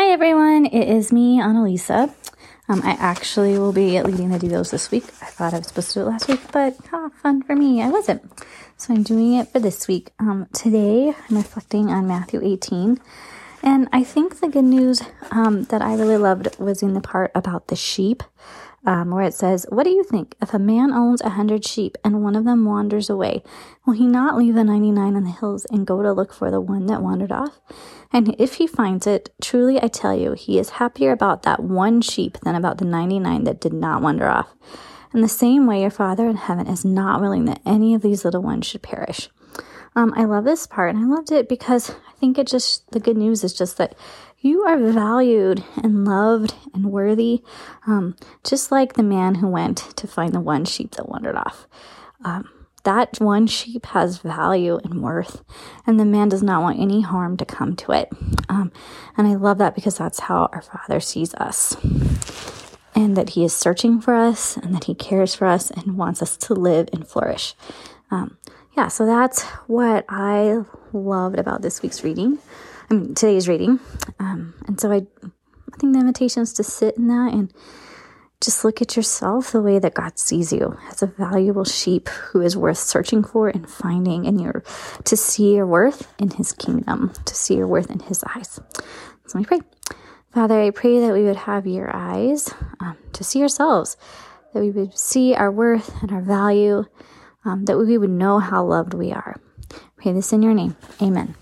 Hi everyone, it is me, Analisa. Um, I actually will be leading the Devos this week. I thought I was supposed to do it last week, but ah, fun for me, I wasn't. So I'm doing it for this week. Um, today, I'm reflecting on Matthew 18. And I think the good news um, that I really loved was in the part about the sheep um, where it says, What do you think? If a man owns a hundred sheep and one of them wanders away, will he not leave the 99 in the hills and go to look for the one that wandered off? And if he finds it, truly I tell you, he is happier about that one sheep than about the 99 that did not wander off. In the same way, your Father in heaven is not willing that any of these little ones should perish. Um, I love this part, and I loved it because I think it just, the good news is just that you are valued and loved and worthy, um, just like the man who went to find the one sheep that wandered off. Um, that one sheep has value and worth, and the man does not want any harm to come to it. Um, and I love that because that's how our Father sees us. And that He is searching for us, and that He cares for us and wants us to live and flourish. Yeah, so that's what I loved about this week's reading. I mean, today's reading. Um, and so I, I think the invitation is to sit in that and just look at yourself the way that God sees you as a valuable sheep who is worth searching for and finding, and your to see your worth in His kingdom, to see your worth in His eyes. So let pray. Father, I pray that we would have your eyes um, to see ourselves, that we would see our worth and our value, um, that we would know how loved we are. Pray this in your name. Amen.